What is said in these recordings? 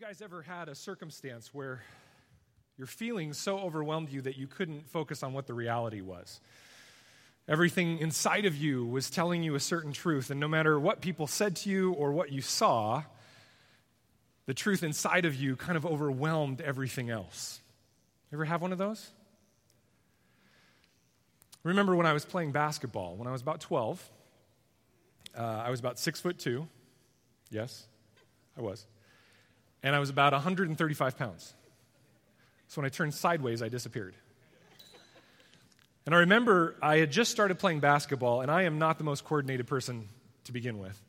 guys ever had a circumstance where your feelings so overwhelmed you that you couldn't focus on what the reality was? Everything inside of you was telling you a certain truth, and no matter what people said to you or what you saw, the truth inside of you kind of overwhelmed everything else. Ever have one of those? remember when I was playing basketball, when I was about 12, uh, I was about six foot two. Yes, I was and I was about 135 pounds. So when I turned sideways, I disappeared. And I remember I had just started playing basketball, and I am not the most coordinated person to begin with.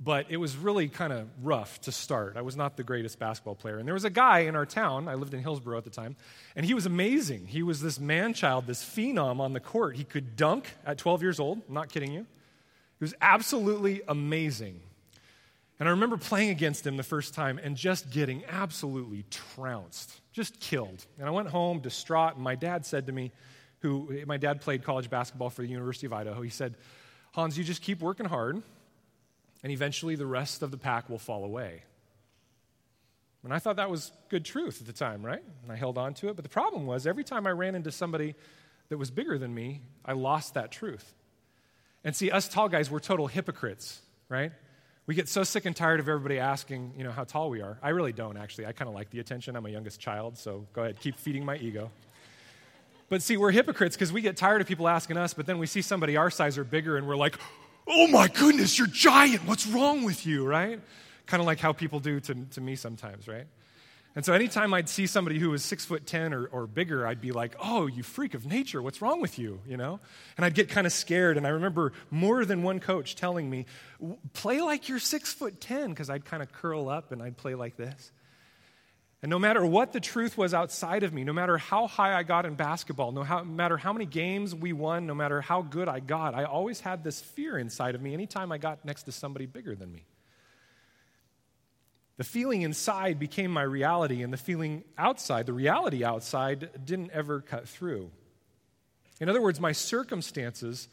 But it was really kind of rough to start. I was not the greatest basketball player. And there was a guy in our town, I lived in Hillsboro at the time, and he was amazing. He was this man child, this phenom on the court. He could dunk at 12 years old, I'm not kidding you. He was absolutely amazing. And I remember playing against him the first time and just getting absolutely trounced, just killed. And I went home distraught, and my dad said to me, who my dad played college basketball for the University of Idaho, he said, Hans, you just keep working hard, and eventually the rest of the pack will fall away. And I thought that was good truth at the time, right? And I held on to it. But the problem was, every time I ran into somebody that was bigger than me, I lost that truth. And see, us tall guys, we're total hypocrites, right? We get so sick and tired of everybody asking, you know, how tall we are. I really don't, actually. I kind of like the attention. I'm a youngest child, so go ahead, keep feeding my ego. But see, we're hypocrites because we get tired of people asking us, but then we see somebody our size or bigger, and we're like, oh my goodness, you're giant. What's wrong with you, right? Kind of like how people do to, to me sometimes, right? And so anytime I'd see somebody who was six foot 10 or, or bigger, I'd be like, oh, you freak of nature, what's wrong with you? You know? And I'd get kind of scared. And I remember more than one coach telling me, play like you're six foot 10, because I'd kind of curl up and I'd play like this. And no matter what the truth was outside of me, no matter how high I got in basketball, no how, matter how many games we won, no matter how good I got, I always had this fear inside of me anytime I got next to somebody bigger than me. The feeling inside became my reality, and the feeling outside, the reality outside, didn't ever cut through. In other words, my circumstances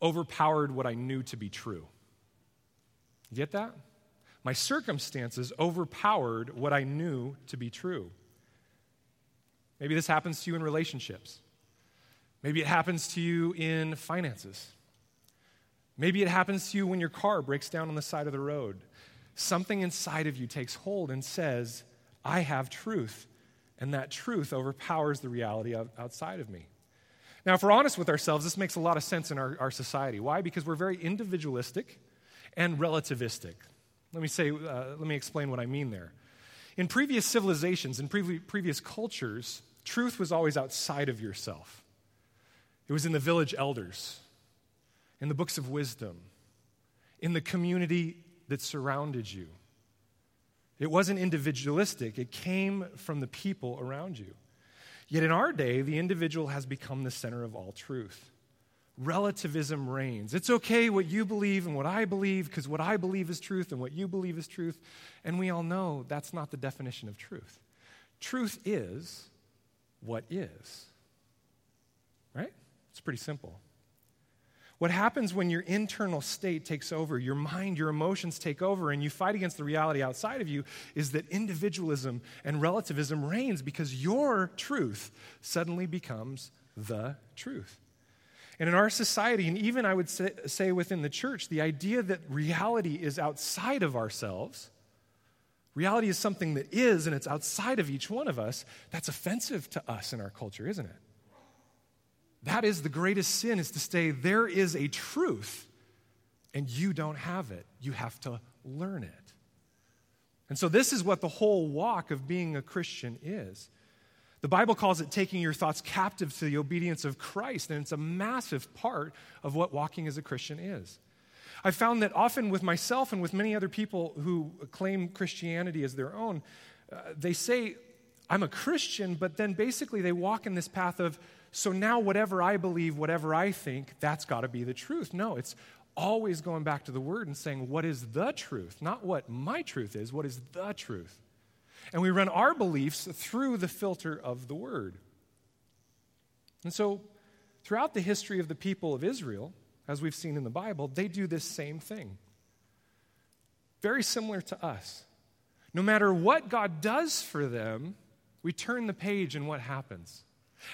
overpowered what I knew to be true. You get that? My circumstances overpowered what I knew to be true. Maybe this happens to you in relationships. Maybe it happens to you in finances. Maybe it happens to you when your car breaks down on the side of the road something inside of you takes hold and says, I have truth. And that truth overpowers the reality outside of me. Now, if we're honest with ourselves, this makes a lot of sense in our, our society. Why? Because we're very individualistic and relativistic. Let me say, uh, let me explain what I mean there. In previous civilizations, in pre- previous cultures, truth was always outside of yourself. It was in the village elders, in the books of wisdom, in the community that surrounded you. It wasn't individualistic, it came from the people around you. Yet in our day, the individual has become the center of all truth. Relativism reigns. It's okay what you believe and what I believe, because what I believe is truth and what you believe is truth. And we all know that's not the definition of truth. Truth is what is. Right? It's pretty simple. What happens when your internal state takes over, your mind, your emotions take over, and you fight against the reality outside of you is that individualism and relativism reigns because your truth suddenly becomes the truth. And in our society, and even I would say, say within the church, the idea that reality is outside of ourselves, reality is something that is and it's outside of each one of us, that's offensive to us in our culture, isn't it? That is the greatest sin is to say there is a truth and you don't have it. You have to learn it. And so this is what the whole walk of being a Christian is. The Bible calls it taking your thoughts captive to the obedience of Christ, and it's a massive part of what walking as a Christian is. I found that often with myself and with many other people who claim Christianity as their own, uh, they say, I'm a Christian, but then basically they walk in this path of, so now whatever I believe, whatever I think, that's got to be the truth. No, it's always going back to the word and saying, what is the truth? Not what my truth is, what is the truth? And we run our beliefs through the filter of the word. And so, throughout the history of the people of Israel, as we've seen in the Bible, they do this same thing. Very similar to us. No matter what God does for them, we turn the page and what happens?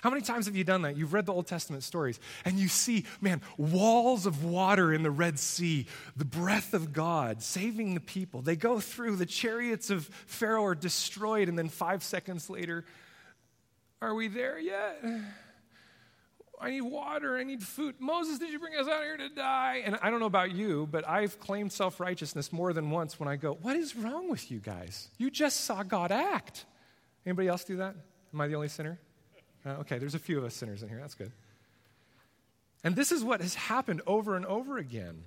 How many times have you done that? You've read the Old Testament stories and you see, man, walls of water in the Red Sea, the breath of God saving the people. They go through, the chariots of Pharaoh are destroyed, and then five seconds later, are we there yet? I need water. I need food. Moses, did you bring us out here to die? And I don't know about you, but I've claimed self righteousness more than once when I go, What is wrong with you guys? You just saw God act. Anybody else do that? Am I the only sinner? Uh, okay, there's a few of us sinners in here. That's good. And this is what has happened over and over again.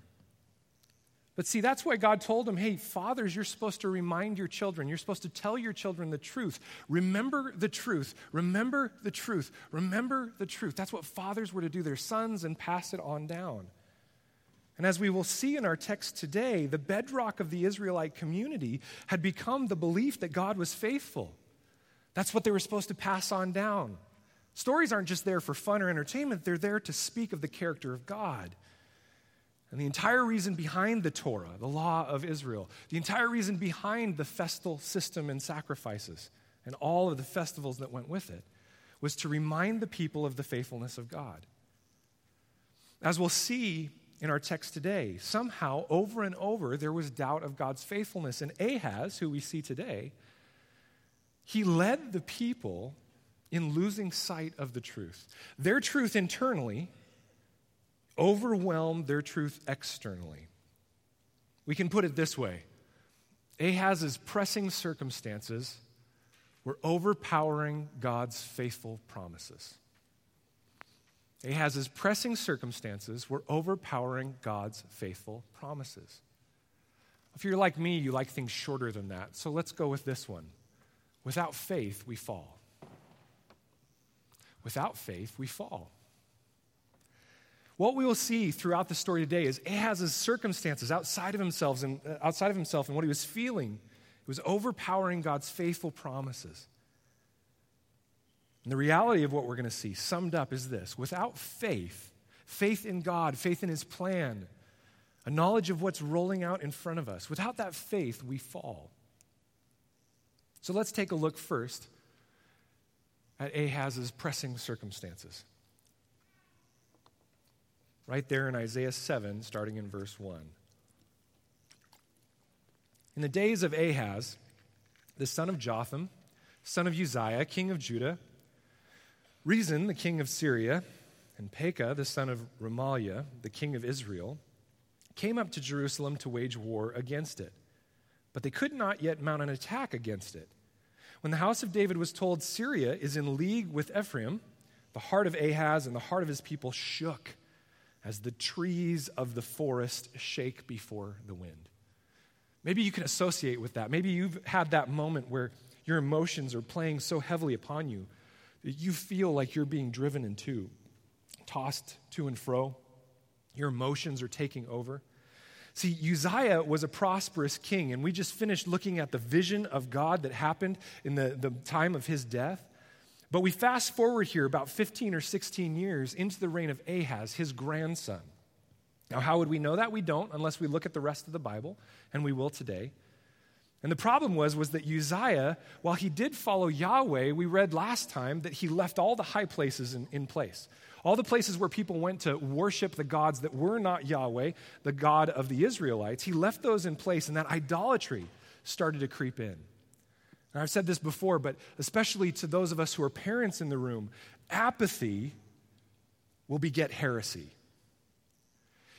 But see, that's why God told him, hey, fathers, you're supposed to remind your children. You're supposed to tell your children the truth. Remember the truth. Remember the truth. Remember the truth. That's what fathers were to do, their sons, and pass it on down. And as we will see in our text today, the bedrock of the Israelite community had become the belief that God was faithful. That's what they were supposed to pass on down. Stories aren't just there for fun or entertainment, they're there to speak of the character of God. And the entire reason behind the Torah, the law of Israel, the entire reason behind the festal system and sacrifices, and all of the festivals that went with it, was to remind the people of the faithfulness of God. As we'll see in our text today, somehow, over and over, there was doubt of God's faithfulness. And Ahaz, who we see today, he led the people in losing sight of the truth. Their truth internally overwhelmed their truth externally. We can put it this way Ahaz's pressing circumstances were overpowering God's faithful promises. Ahaz's pressing circumstances were overpowering God's faithful promises. If you're like me, you like things shorter than that. So let's go with this one. Without faith, we fall. Without faith, we fall. What we will see throughout the story today is Ahaz's circumstances outside of himself and uh, outside of himself and what he was feeling. It was overpowering God's faithful promises. And the reality of what we're going to see summed up is this without faith, faith in God, faith in his plan, a knowledge of what's rolling out in front of us, without that faith, we fall. So let's take a look first at Ahaz's pressing circumstances. Right there in Isaiah 7, starting in verse 1. In the days of Ahaz, the son of Jotham, son of Uzziah, king of Judah, Rezin, the king of Syria, and Pekah, the son of Remaliah, the king of Israel, came up to Jerusalem to wage war against it. But they could not yet mount an attack against it when the house of David was told Syria is in league with Ephraim, the heart of Ahaz and the heart of his people shook as the trees of the forest shake before the wind. Maybe you can associate with that. Maybe you've had that moment where your emotions are playing so heavily upon you that you feel like you're being driven in two, tossed to and fro. Your emotions are taking over. See, Uzziah was a prosperous king, and we just finished looking at the vision of God that happened in the, the time of his death. But we fast forward here about 15 or 16 years into the reign of Ahaz, his grandson. Now, how would we know that? We don't unless we look at the rest of the Bible, and we will today. And the problem was, was that Uzziah, while he did follow Yahweh, we read last time that he left all the high places in, in place. All the places where people went to worship the gods that were not Yahweh, the God of the Israelites, he left those in place, and that idolatry started to creep in. And I've said this before, but especially to those of us who are parents in the room, apathy will beget heresy.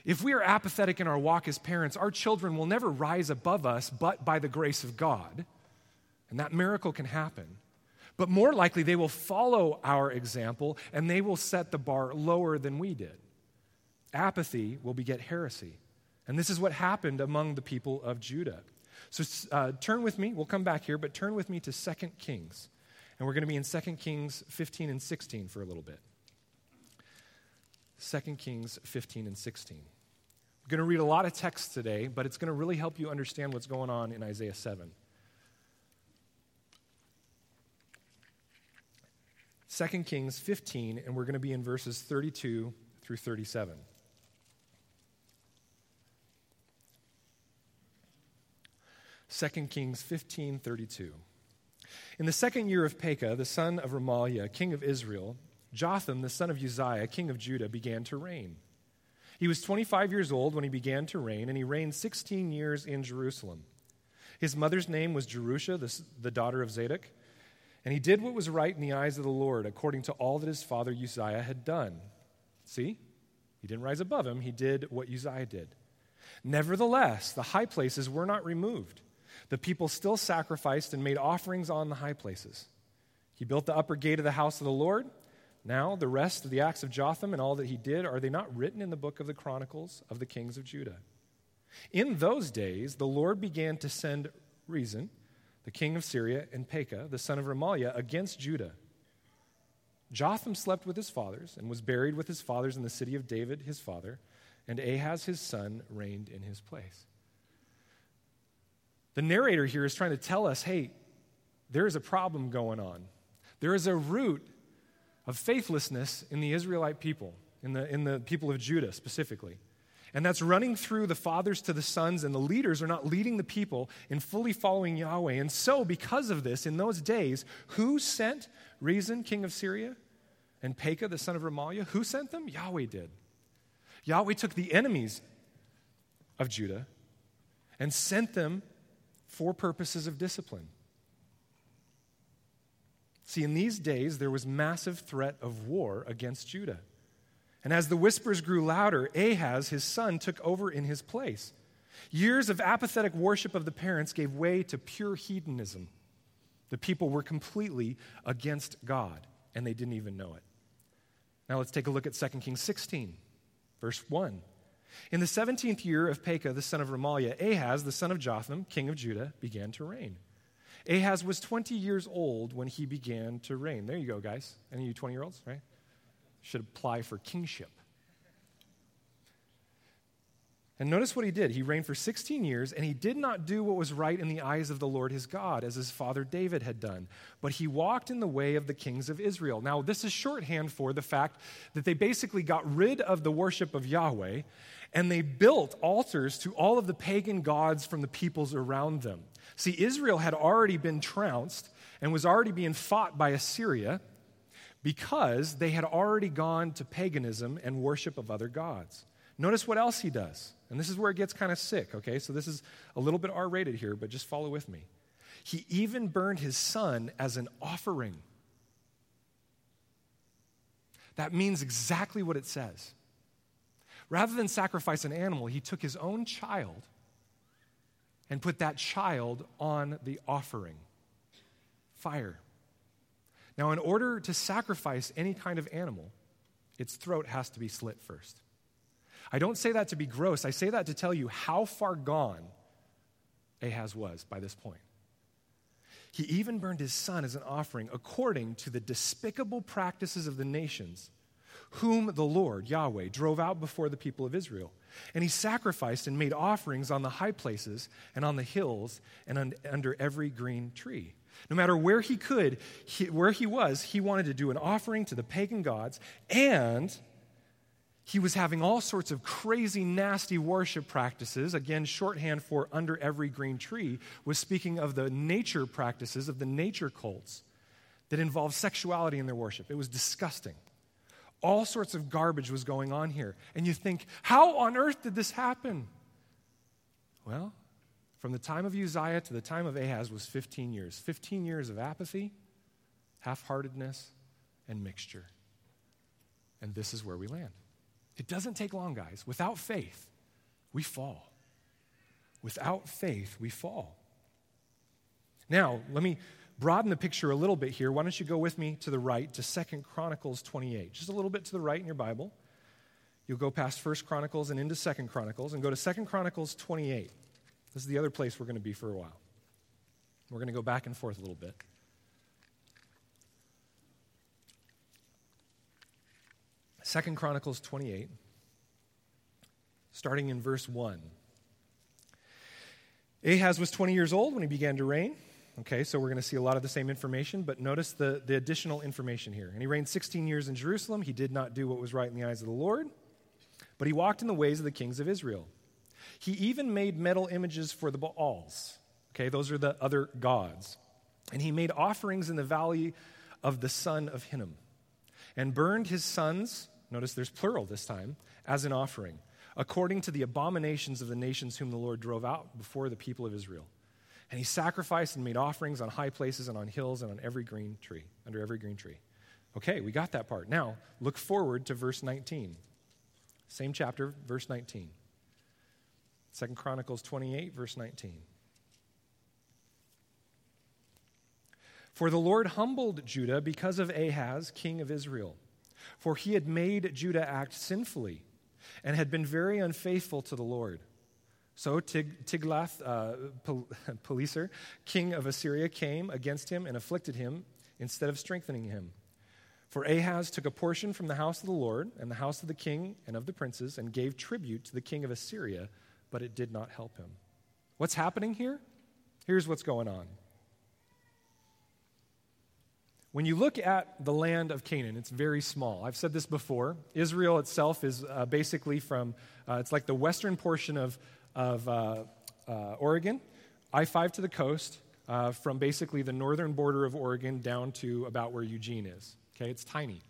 If we are apathetic in our walk as parents, our children will never rise above us but by the grace of God. And that miracle can happen. But more likely, they will follow our example and they will set the bar lower than we did. Apathy will beget heresy. And this is what happened among the people of Judah. So uh, turn with me, we'll come back here, but turn with me to 2 Kings. And we're going to be in 2 Kings 15 and 16 for a little bit. 2 Kings 15 and 16. We're going to read a lot of text today, but it's going to really help you understand what's going on in Isaiah 7. 2 Kings 15, and we're going to be in verses 32 through 37. 2 Kings 15:32. In the second year of Pekah, the son of Remaliah, king of Israel, Jotham, the son of Uzziah, king of Judah, began to reign. He was 25 years old when he began to reign, and he reigned 16 years in Jerusalem. His mother's name was Jerusha, the, the daughter of Zadok, and he did what was right in the eyes of the Lord, according to all that his father Uzziah had done. See? He didn't rise above him, he did what Uzziah did. Nevertheless, the high places were not removed. The people still sacrificed and made offerings on the high places. He built the upper gate of the house of the Lord. Now, the rest of the acts of Jotham and all that he did, are they not written in the book of the Chronicles of the kings of Judah? In those days, the Lord began to send Rezin, the king of Syria, and Pekah, the son of Remaliah, against Judah. Jotham slept with his fathers and was buried with his fathers in the city of David, his father and Ahaz his son reigned in his place. The narrator here is trying to tell us hey, there is a problem going on. There is a root of faithlessness in the Israelite people, in the, in the people of Judah specifically. And that's running through the fathers to the sons, and the leaders are not leading the people in fully following Yahweh. And so, because of this, in those days, who sent Rezin, king of Syria, and Pekah, the son of Remaliah? Who sent them? Yahweh did. Yahweh took the enemies of Judah and sent them for purposes of discipline. See, in these days, there was massive threat of war against Judah. And as the whispers grew louder, Ahaz, his son, took over in his place. Years of apathetic worship of the parents gave way to pure hedonism. The people were completely against God, and they didn't even know it. Now let's take a look at 2 Kings 16. Verse 1. In the 17th year of Pekah, the son of Remaliah, Ahaz, the son of Jotham, king of Judah, began to reign. Ahaz was 20 years old when he began to reign. There you go, guys. Any of you 20 year olds, right? Should apply for kingship. And notice what he did. He reigned for 16 years, and he did not do what was right in the eyes of the Lord his God, as his father David had done, but he walked in the way of the kings of Israel. Now, this is shorthand for the fact that they basically got rid of the worship of Yahweh, and they built altars to all of the pagan gods from the peoples around them. See, Israel had already been trounced and was already being fought by Assyria because they had already gone to paganism and worship of other gods. Notice what else he does. And this is where it gets kind of sick, okay? So this is a little bit R rated here, but just follow with me. He even burned his son as an offering. That means exactly what it says. Rather than sacrifice an animal, he took his own child and put that child on the offering fire. Now, in order to sacrifice any kind of animal, its throat has to be slit first. I don't say that to be gross. I say that to tell you how far gone Ahaz was by this point. He even burned his son as an offering according to the despicable practices of the nations, whom the Lord, Yahweh, drove out before the people of Israel. And he sacrificed and made offerings on the high places and on the hills and under every green tree. No matter where he could, he, where he was, he wanted to do an offering to the pagan gods and he was having all sorts of crazy, nasty worship practices. Again, shorthand for under every green tree was speaking of the nature practices of the nature cults that involved sexuality in their worship. It was disgusting. All sorts of garbage was going on here. And you think, how on earth did this happen? Well, from the time of Uzziah to the time of Ahaz was 15 years. 15 years of apathy, half heartedness, and mixture. And this is where we land. It doesn't take long, guys. Without faith, we fall. Without faith, we fall. Now, let me broaden the picture a little bit here. Why don't you go with me to the right to Second Chronicles 28? Just a little bit to the right in your Bible. You'll go past First Chronicles and into Second Chronicles and go to Second Chronicles 28. This is the other place we're going to be for a while. We're going to go back and forth a little bit. Second Chronicles 28, starting in verse 1. Ahaz was 20 years old when he began to reign. Okay, so we're going to see a lot of the same information, but notice the, the additional information here. And he reigned 16 years in Jerusalem. He did not do what was right in the eyes of the Lord, but he walked in the ways of the kings of Israel. He even made metal images for the Baals. Okay, those are the other gods. And he made offerings in the valley of the son of Hinnom and burned his sons, notice there's plural this time, as an offering, according to the abominations of the nations whom the Lord drove out before the people of Israel. And he sacrificed and made offerings on high places and on hills and on every green tree, under every green tree. Okay, we got that part. Now, look forward to verse 19. Same chapter, verse 19. Second Chronicles 28, verse 19. For the Lord humbled Judah because of Ahaz, king of Israel. For he had made Judah act sinfully and had been very unfaithful to the Lord. So Tig- Tiglath uh, Pileser, king of Assyria, came against him and afflicted him instead of strengthening him. For Ahaz took a portion from the house of the Lord and the house of the king and of the princes and gave tribute to the king of Assyria, but it did not help him. What's happening here? Here's what's going on. When you look at the land of Canaan, it's very small. I've said this before. Israel itself is uh, basically from, uh, it's like the western portion of, of uh, uh Oregon, I 5 to the coast, uh, from basically the northern border of Oregon down to about where Eugene is. Okay, it's tiny.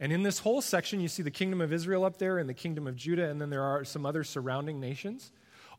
And in this whole section, you see the kingdom of Israel up there and the kingdom of Judah, and then there are some other surrounding nations.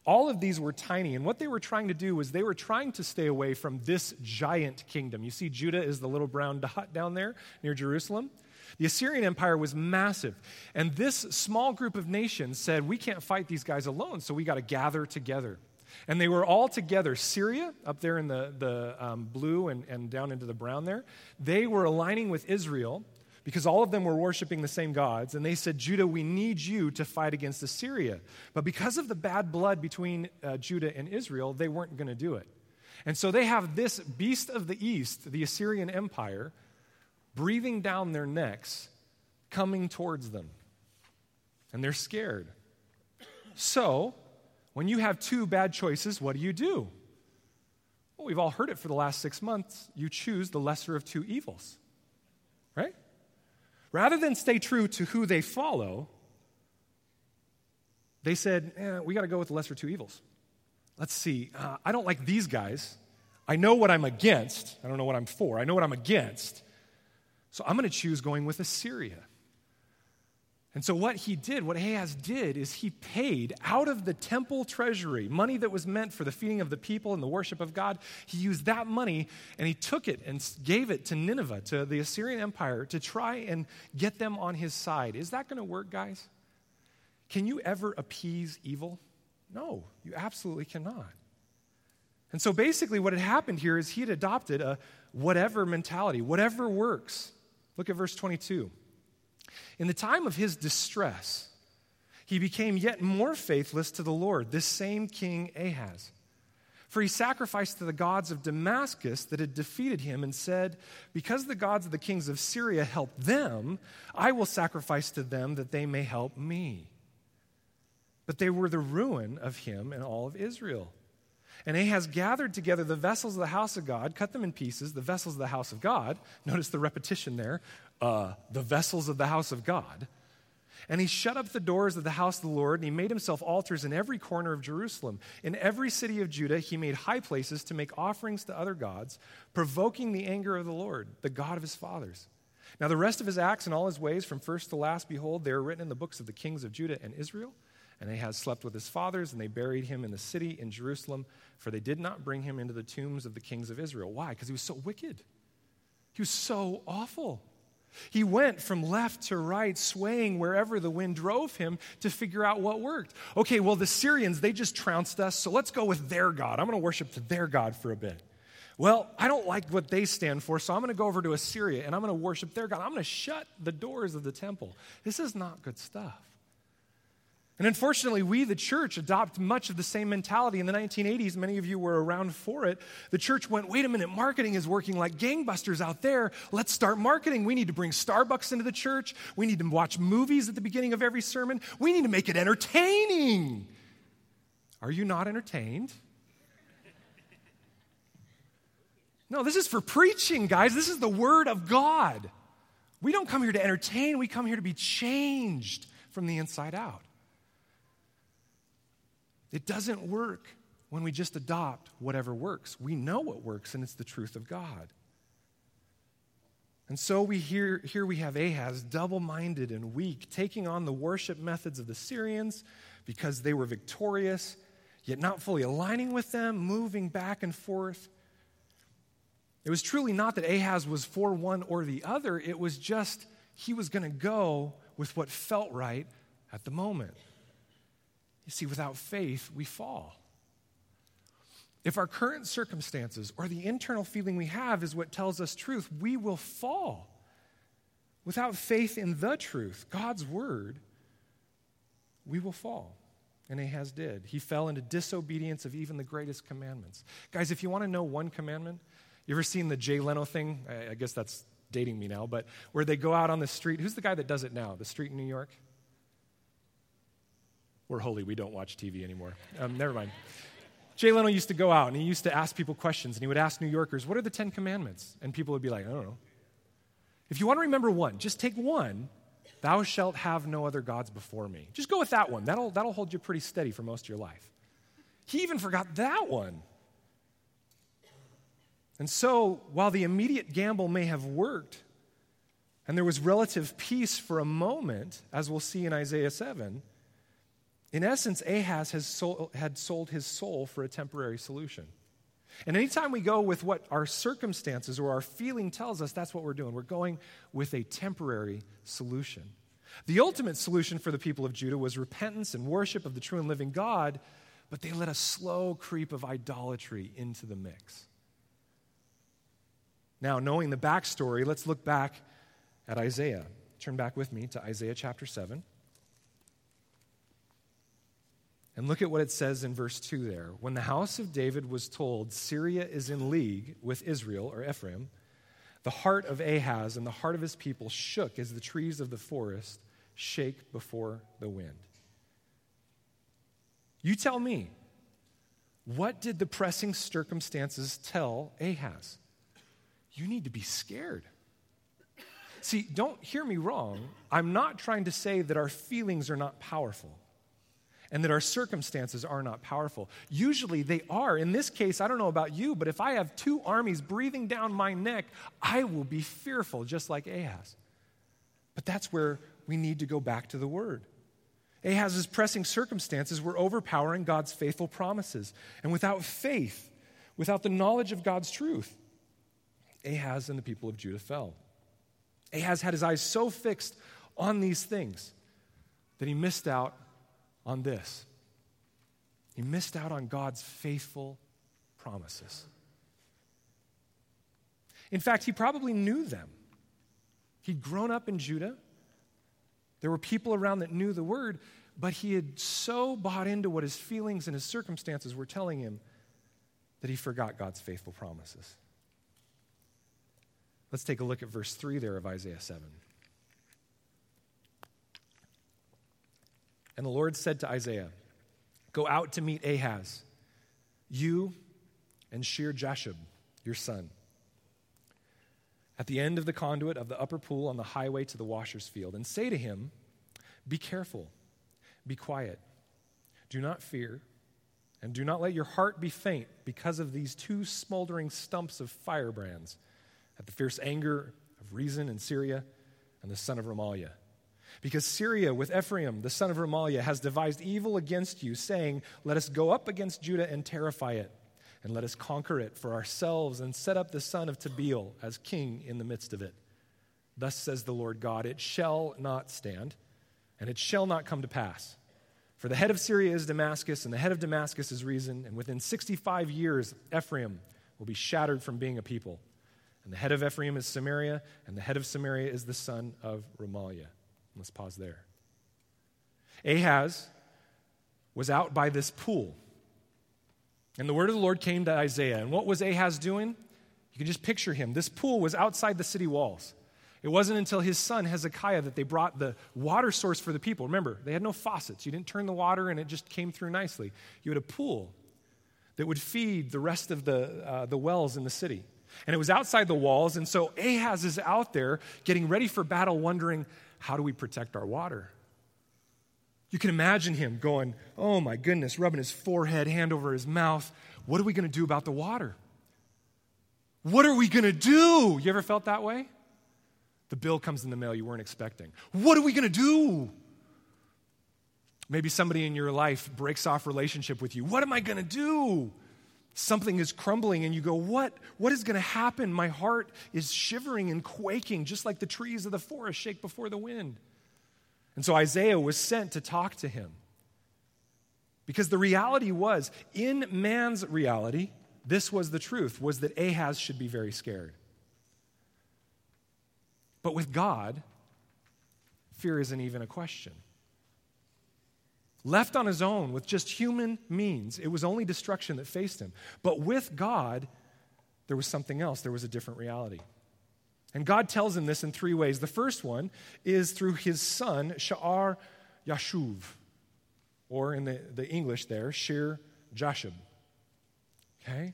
All of these were tiny, and what they were trying to do was they were trying to stay away from this giant kingdom. You see, Judah is the little brown dot down there near Jerusalem. The Assyrian Empire was massive, and this small group of nations said, We can't fight these guys alone, so we got to gather together. And they were all together. Syria, up there in the, the um, blue and, and down into the brown there, they were aligning with Israel because all of them were worshiping the same gods. And they said, Judah, we need you to fight against Assyria. But because of the bad blood between uh, Judah and Israel, they weren't going to do it. And so they have this beast of the east, the Assyrian Empire, breathing down their necks, coming towards them. And they're scared. So, when you have two bad choices, what do you do? Well, we've all heard it for the last six months. You choose the lesser of two evils? Rather than stay true to who they follow, they said, eh, we got to go with the lesser two evils. Let's see. Uh, I don't like these guys. I know what I'm against. I don't know what I'm for. I know what I'm against. So I'm going to choose going with Assyria. And so, what he did, what Ahaz did, is he paid out of the temple treasury money that was meant for the feeding of the people and the worship of God. He used that money and he took it and gave it to Nineveh, to the Assyrian Empire, to try and get them on his side. Is that going to work, guys? Can you ever appease evil? No, you absolutely cannot. And so, basically, what had happened here is he had adopted a whatever mentality, whatever works. Look at verse 22. In the time of his distress, he became yet more faithless to the Lord, this same king Ahaz. For he sacrificed to the gods of Damascus that had defeated him and said, Because the gods of the kings of Syria helped them, I will sacrifice to them that they may help me. But they were the ruin of him and all of Israel. And Ahaz gathered together the vessels of the house of God, cut them in pieces, the vessels of the house of God. Notice the repetition there uh, the vessels of the house of God. And he shut up the doors of the house of the Lord, and he made himself altars in every corner of Jerusalem. In every city of Judah, he made high places to make offerings to other gods, provoking the anger of the Lord, the God of his fathers. Now, the rest of his acts and all his ways, from first to last, behold, they are written in the books of the kings of Judah and Israel. And Ahaz slept with his fathers, and they buried him in the city in Jerusalem, for they did not bring him into the tombs of the kings of Israel. Why? Because he was so wicked. He was so awful. He went from left to right, swaying wherever the wind drove him to figure out what worked. Okay, well, the Syrians, they just trounced us, so let's go with their God. I'm going to worship to their God for a bit. Well, I don't like what they stand for, so I'm going to go over to Assyria and I'm going to worship their God. I'm going to shut the doors of the temple. This is not good stuff. And unfortunately, we, the church, adopt much of the same mentality. In the 1980s, many of you were around for it. The church went, wait a minute, marketing is working like gangbusters out there. Let's start marketing. We need to bring Starbucks into the church. We need to watch movies at the beginning of every sermon. We need to make it entertaining. Are you not entertained? No, this is for preaching, guys. This is the Word of God. We don't come here to entertain, we come here to be changed from the inside out. It doesn't work. when we just adopt whatever works. We know what works, and it's the truth of God. And so we hear, here we have Ahaz, double minded and weak, taking on the worship methods of the Syrians because they were victorious, yet not fully aligning with them, moving back and forth. It was truly not that Ahaz was for one or the other, it was just he was going to go with what felt right at the moment. You see, without faith, we fall. If our current circumstances or the internal feeling we have is what tells us truth, we will fall. Without faith in the truth, God's word, we will fall. And Ahaz did. He fell into disobedience of even the greatest commandments. Guys, if you want to know one commandment, you ever seen the Jay Leno thing? I guess that's dating me now, but where they go out on the street. Who's the guy that does it now? The street in New York? We're holy. We don't watch TV anymore. Um, never mind. Jay Leno used to go out and he used to ask people questions and he would ask New Yorkers, What are the Ten Commandments? And people would be like, I don't know. If you want to remember one, just take one. Thou shalt have no other gods before me. Just go with that one. That'll, that'll hold you pretty steady for most of your life. He even forgot that one. And so, while the immediate gamble may have worked, and there was relative peace for a moment, as we'll see in Isaiah 7, in essence, Ahaz has sold, had sold his soul for a temporary solution. And anytime we go with what our circumstances or our feeling tells us, that's what we're doing. We're going with a temporary solution. The ultimate solution for the people of Judah was repentance and worship of the true and living God, but they let a slow creep of idolatry into the mix. Now, knowing the backstory, let's look back at Isaiah. Turn back with me to Isaiah chapter 7. And look at what it says in verse 2 there. When the house of David was told Syria is in league with Israel or Ephraim, the heart of Ahaz and the heart of his people shook as the trees of the forest shake before the wind. You tell me, what did the pressing circumstances tell Ahaz? You need to be scared. See, don't hear me wrong. I'm not trying to say that our feelings are not powerful and that our circumstances are not powerful. Usually they are. In this case, I don't know about you, but if I have two armies breathing down my neck, I will be fearful, just like Ahaz. But that's where we need to go back to the word. Ahaz's pressing circumstances were overpowering God's faithful promises. And without faith, without the knowledge of God's truth, Ahaz and the people of Judah fell. Ahaz had his eyes so fixed on these things that he missed out on this. He missed out on God's faithful promises. In fact, he probably knew them. He'd grown up in Judah. There were people around that knew the word, but he had so bought into what his feelings and his circumstances were telling him that he forgot God's faithful promises. Let's take a look at verse 3 there of Isaiah 7. And the Lord said to Isaiah, Go out to meet Ahaz, you and Shear Jashub, your son, at the end of the conduit of the upper pool on the highway to the washer's field, and say to him, Be careful, be quiet, do not fear, and do not let your heart be faint because of these two smoldering stumps of firebrands at the fierce anger of Rezin and Syria and the son of Remaliah. Because Syria, with Ephraim, the son of Remaliah, has devised evil against you, saying, Let us go up against Judah and terrify it, and let us conquer it for ourselves, and set up the son of Tabeel as king in the midst of it. Thus says the Lord God, It shall not stand, and it shall not come to pass. For the head of Syria is Damascus, and the head of Damascus is Rezin, and within 65 years, Ephraim will be shattered from being a people. And the head of Ephraim is Samaria, and the head of Samaria is the son of Remaliah. Let's pause there. Ahaz was out by this pool. And the word of the Lord came to Isaiah. And what was Ahaz doing? You can just picture him. This pool was outside the city walls. It wasn't until his son Hezekiah that they brought the water source for the people. Remember, they had no faucets. You didn't turn the water and it just came through nicely. You had a pool that would feed the rest of the, uh, the wells in the city. And it was outside the walls. And so Ahaz is out there getting ready for battle, wondering, how do we protect our water? You can imagine him going, Oh my goodness, rubbing his forehead, hand over his mouth. What are we going to do about the water? What are we going to do? You ever felt that way? The bill comes in the mail you weren't expecting. What are we going to do? Maybe somebody in your life breaks off relationship with you. What am I going to do? Something is crumbling and you go, "What what is going to happen? My heart is shivering and quaking just like the trees of the forest shake before the wind." And so Isaiah was sent to talk to him. Because the reality was, in man's reality, this was the truth, was that Ahaz should be very scared. But with God, fear isn't even a question. Left on his own with just human means, it was only destruction that faced him. But with God, there was something else. There was a different reality. And God tells him this in three ways. The first one is through his son, Sha'ar Yashuv, or in the, the English there, Shear Jashub. Okay?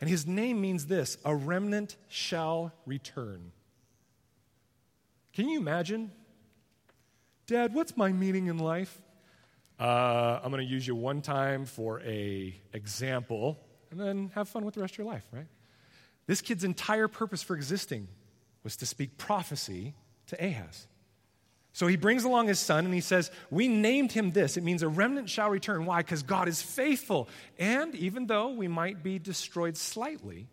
And his name means this a remnant shall return. Can you imagine? Dad, what's my meaning in life? Uh, I'm going to use you one time for a example, and then have fun with the rest of your life, right? This kid's entire purpose for existing was to speak prophecy to Ahaz. So he brings along his son and he says, We named him this. It means a remnant shall return. Why? Because God is faithful. And even though we might be destroyed slightly,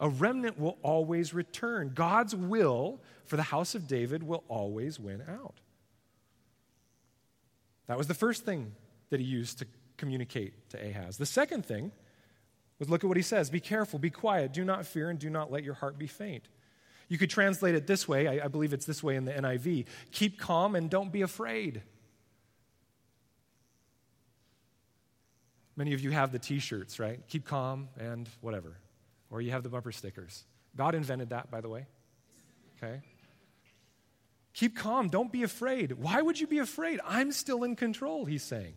a remnant will always return. God's will for the house of David will always win out. That was the first thing that he used to communicate to Ahaz. The second thing was look at what he says Be careful, be quiet, do not fear, and do not let your heart be faint. You could translate it this way. I, I believe it's this way in the NIV keep calm and don't be afraid. Many of you have the t shirts, right? Keep calm and whatever. Or you have the bumper stickers. God invented that, by the way. Okay? Keep calm. Don't be afraid. Why would you be afraid? I'm still in control, he's saying.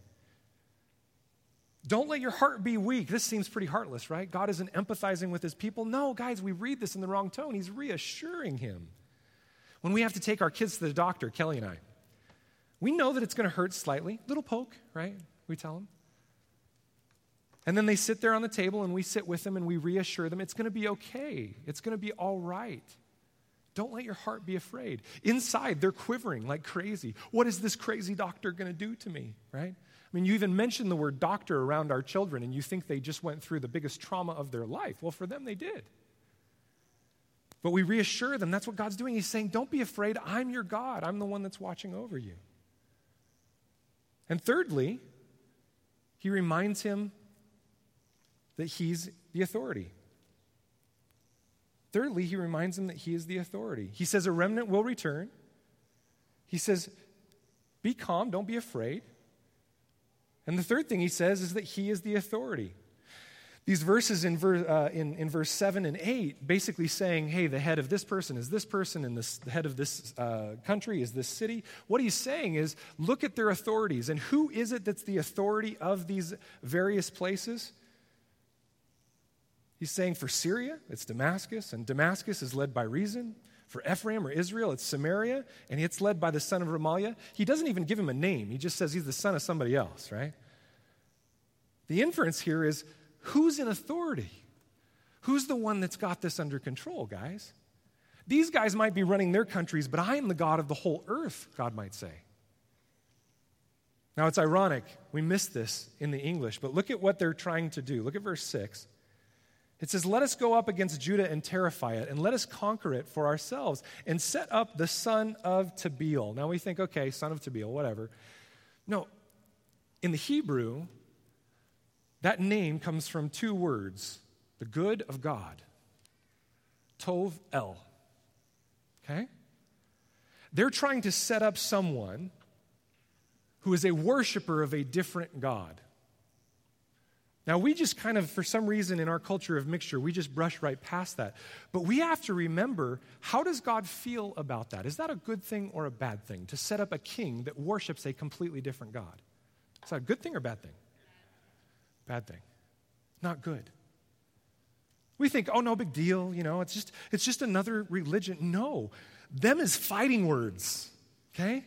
Don't let your heart be weak. This seems pretty heartless, right? God isn't empathizing with his people. No, guys, we read this in the wrong tone. He's reassuring him. When we have to take our kids to the doctor, Kelly and I, we know that it's going to hurt slightly. Little poke, right? We tell them. And then they sit there on the table and we sit with them and we reassure them it's going to be okay. It's going to be all right. Don't let your heart be afraid. Inside, they're quivering like crazy. What is this crazy doctor going to do to me, right? I mean, you even mentioned the word doctor around our children, and you think they just went through the biggest trauma of their life. Well, for them, they did. But we reassure them that's what God's doing. He's saying, Don't be afraid. I'm your God, I'm the one that's watching over you. And thirdly, he reminds him that he's the authority. Thirdly, he reminds him that he is the authority. He says, A remnant will return. He says, Be calm, don't be afraid. And the third thing he says is that he is the authority. These verses in, ver, uh, in, in verse 7 and 8 basically saying, hey, the head of this person is this person, and this, the head of this uh, country is this city. What he's saying is, look at their authorities. And who is it that's the authority of these various places? He's saying for Syria, it's Damascus, and Damascus is led by Rezin. For Ephraim or Israel, it's Samaria, and it's led by the son of Remaliah. He doesn't even give him a name, he just says he's the son of somebody else, right? The inference here is who's in authority? Who's the one that's got this under control, guys? These guys might be running their countries, but I am the God of the whole earth, God might say. Now, it's ironic. We miss this in the English, but look at what they're trying to do. Look at verse 6. It says, Let us go up against Judah and terrify it, and let us conquer it for ourselves, and set up the son of Tabeel. Now we think, okay, son of Tabeel, whatever. No, in the Hebrew, that name comes from two words the good of God. Tov El. Okay? They're trying to set up someone who is a worshiper of a different God. Now, we just kind of, for some reason in our culture of mixture, we just brush right past that. But we have to remember how does God feel about that? Is that a good thing or a bad thing to set up a king that worships a completely different God? Is that a good thing or bad thing? Bad thing. Not good. We think, oh, no big deal, you know, it's just, it's just another religion. No, them is fighting words, okay?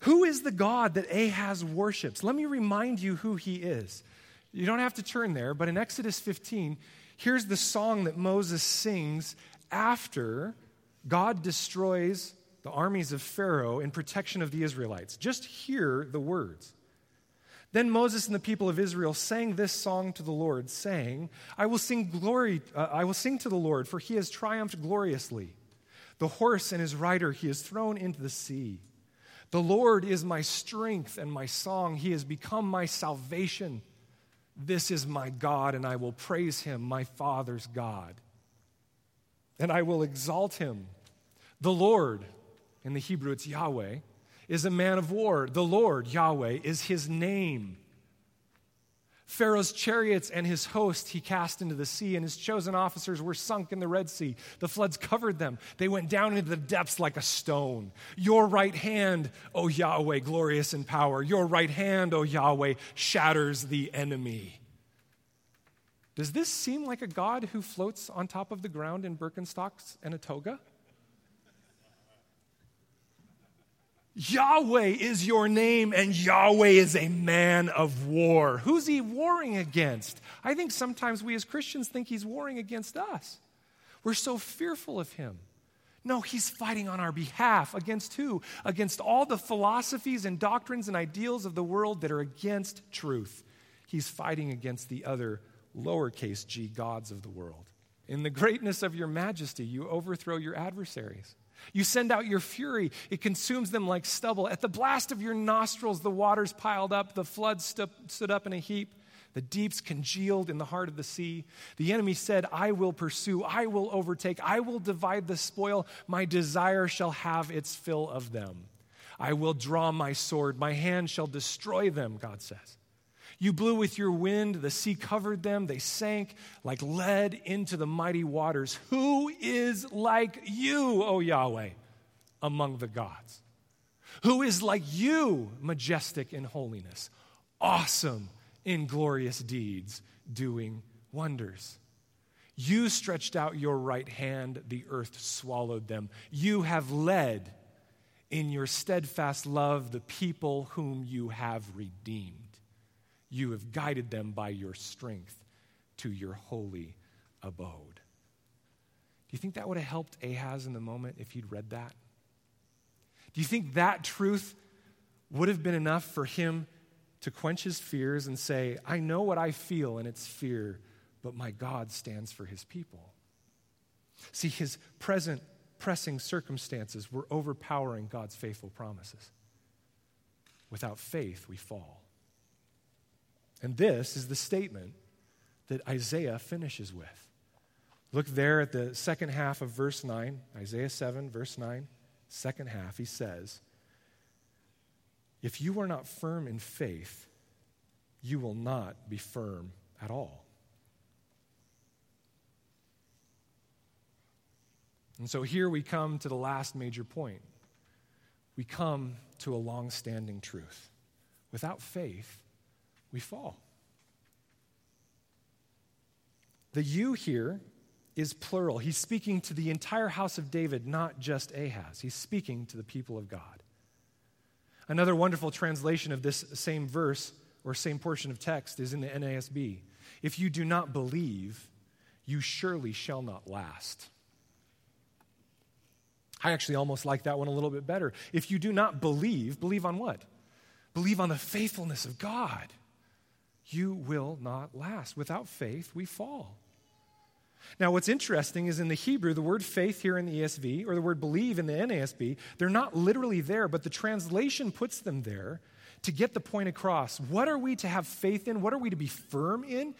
Who is the God that Ahaz worships? Let me remind you who he is. You don't have to turn there, but in Exodus 15, here's the song that Moses sings after God destroys the armies of Pharaoh in protection of the Israelites. Just hear the words. Then Moses and the people of Israel sang this song to the Lord, saying, I will sing glory, uh, I will sing to the Lord, for he has triumphed gloriously. The horse and his rider he has thrown into the sea. The Lord is my strength and my song. He has become my salvation. This is my God, and I will praise him, my Father's God. And I will exalt him. The Lord, in the Hebrew it's Yahweh, is a man of war. The Lord, Yahweh, is his name. Pharaoh's chariots and his host he cast into the sea, and his chosen officers were sunk in the Red Sea. The floods covered them. They went down into the depths like a stone. Your right hand, O Yahweh, glorious in power. Your right hand, O Yahweh, shatters the enemy. Does this seem like a God who floats on top of the ground in Birkenstocks and a toga? Yahweh is your name, and Yahweh is a man of war. Who's he warring against? I think sometimes we as Christians think he's warring against us. We're so fearful of him. No, he's fighting on our behalf. Against who? Against all the philosophies and doctrines and ideals of the world that are against truth. He's fighting against the other lowercase g gods of the world. In the greatness of your majesty, you overthrow your adversaries. You send out your fury, it consumes them like stubble. At the blast of your nostrils, the waters piled up, the floods stu- stood up in a heap, the deeps congealed in the heart of the sea. The enemy said, I will pursue, I will overtake, I will divide the spoil, my desire shall have its fill of them. I will draw my sword, my hand shall destroy them, God says. You blew with your wind, the sea covered them, they sank like lead into the mighty waters. Who is like you, O Yahweh, among the gods? Who is like you, majestic in holiness, awesome in glorious deeds, doing wonders? You stretched out your right hand, the earth swallowed them. You have led in your steadfast love the people whom you have redeemed. You have guided them by your strength to your holy abode. Do you think that would have helped Ahaz in the moment if he'd read that? Do you think that truth would have been enough for him to quench his fears and say, I know what I feel and it's fear, but my God stands for his people? See, his present pressing circumstances were overpowering God's faithful promises. Without faith, we fall. And this is the statement that Isaiah finishes with. Look there at the second half of verse 9, Isaiah 7, verse 9, second half. He says, If you are not firm in faith, you will not be firm at all. And so here we come to the last major point. We come to a long standing truth. Without faith, we fall. The you here is plural. He's speaking to the entire house of David, not just Ahaz. He's speaking to the people of God. Another wonderful translation of this same verse or same portion of text is in the NASB. If you do not believe, you surely shall not last. I actually almost like that one a little bit better. If you do not believe, believe on what? Believe on the faithfulness of God you will not last. Without faith, we fall. Now, what's interesting is in the Hebrew, the word faith here in the ESV, or the word believe in the NASB, they're not literally there, but the translation puts them there to get the point across. What are we to have faith in? What are we to be firm in?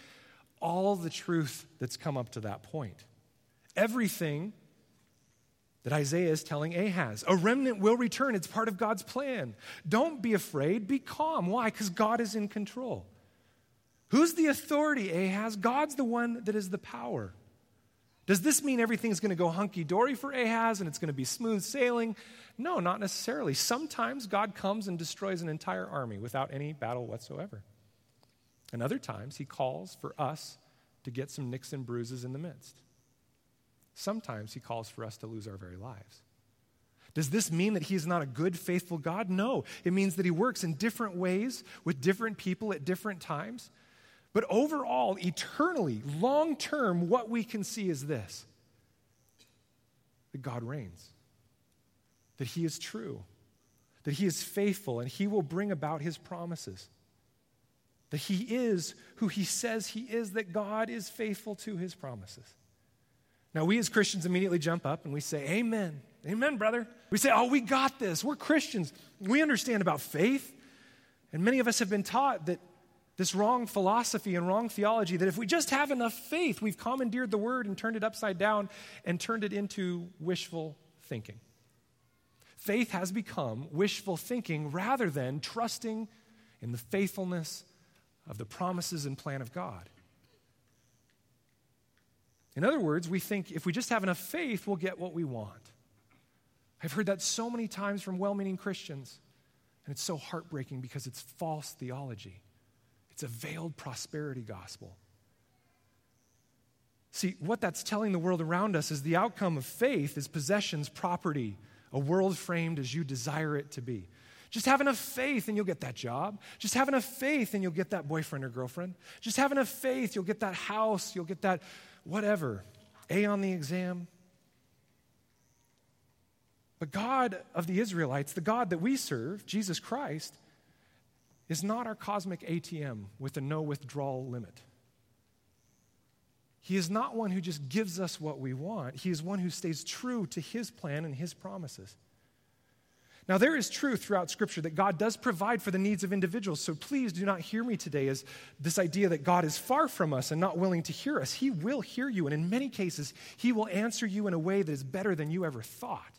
All the truth that's come up to that point. Everything that Isaiah is telling Ahaz. A remnant will return. It's part of God's plan. Don't be afraid. Be calm. Why? Because God is in control. Who's the authority, Ahaz? God's the one that is the power. Does this mean everything's going to go hunky dory for Ahaz and it's going to be smooth sailing? No, not necessarily. Sometimes God comes and destroys an entire army without any battle whatsoever. And other times, he calls for us to get some nicks and bruises in the midst. Sometimes he calls for us to lose our very lives. Does this mean that he is not a good, faithful God? No. It means that he works in different ways with different people at different times. But overall, eternally, long term, what we can see is this that God reigns, that he is true, that he is faithful, and he will bring about his promises. That he is who he says he is, that God is faithful to his promises. Now, we as Christians immediately jump up and we say, Amen. Amen, brother. We say, Oh, we got this. We're Christians. We understand about faith. And many of us have been taught that this wrong philosophy and wrong theology that if we just have enough faith, we've commandeered the word and turned it upside down and turned it into wishful thinking. Faith has become wishful thinking rather than trusting in the faithfulness of the promises and plan of God. In other words, we think if we just have enough faith, we'll get what we want. I've heard that so many times from well meaning Christians, and it's so heartbreaking because it's false theology. It's a veiled prosperity gospel. See, what that's telling the world around us is the outcome of faith is possessions, property, a world framed as you desire it to be. Just have enough faith and you'll get that job. Just have enough faith and you'll get that boyfriend or girlfriend. Just have enough faith, you'll get that house, you'll get that whatever. A on the exam. But God of the Israelites, the God that we serve, Jesus Christ, is not our cosmic ATM with a no withdrawal limit. He is not one who just gives us what we want. He is one who stays true to his plan and his promises. Now, there is truth throughout Scripture that God does provide for the needs of individuals. So please do not hear me today as this idea that God is far from us and not willing to hear us. He will hear you, and in many cases, He will answer you in a way that is better than you ever thought.